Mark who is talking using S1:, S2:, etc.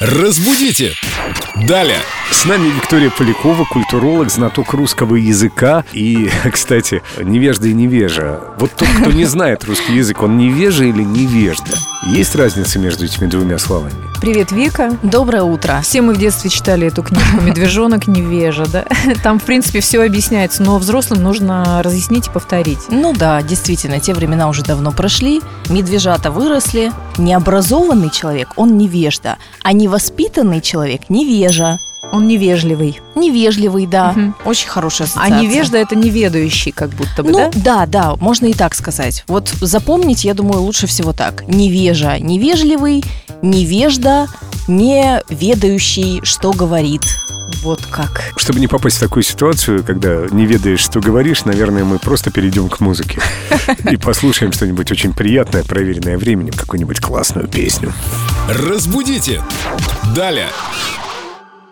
S1: Разбудите! Далее!
S2: С нами Виктория Полякова, культуролог, знаток русского языка и, кстати, невежда и невежа. Вот тот, кто не знает русский язык, он невежа или невежда? Есть разница между этими двумя словами?
S3: Привет, Вика.
S4: Доброе утро.
S3: Все мы в детстве читали эту книжку «Медвежонок невежа», да? Там, в принципе, все объясняется, но взрослым нужно разъяснить и повторить.
S4: Ну да, действительно, те времена уже давно прошли, медвежата выросли. Необразованный человек, он невежда, а невоспитанный человек невежа.
S3: Он невежливый.
S4: Невежливый, да.
S3: Мгм.
S4: Очень хорошая
S3: А
S4: ассоциация.
S3: невежда – это неведающий, как будто бы,
S4: ну,
S3: да?
S4: да, да, можно и так сказать. Вот запомнить, я думаю, лучше всего так. Невежа, невежливый, невежда, не ведающий, что говорит. Вот как.
S2: Чтобы не попасть в такую ситуацию, когда не ведаешь, что говоришь, наверное, мы просто перейдем к музыке и послушаем что-нибудь очень приятное, проверенное временем, какую-нибудь классную песню.
S1: Разбудите! Далее!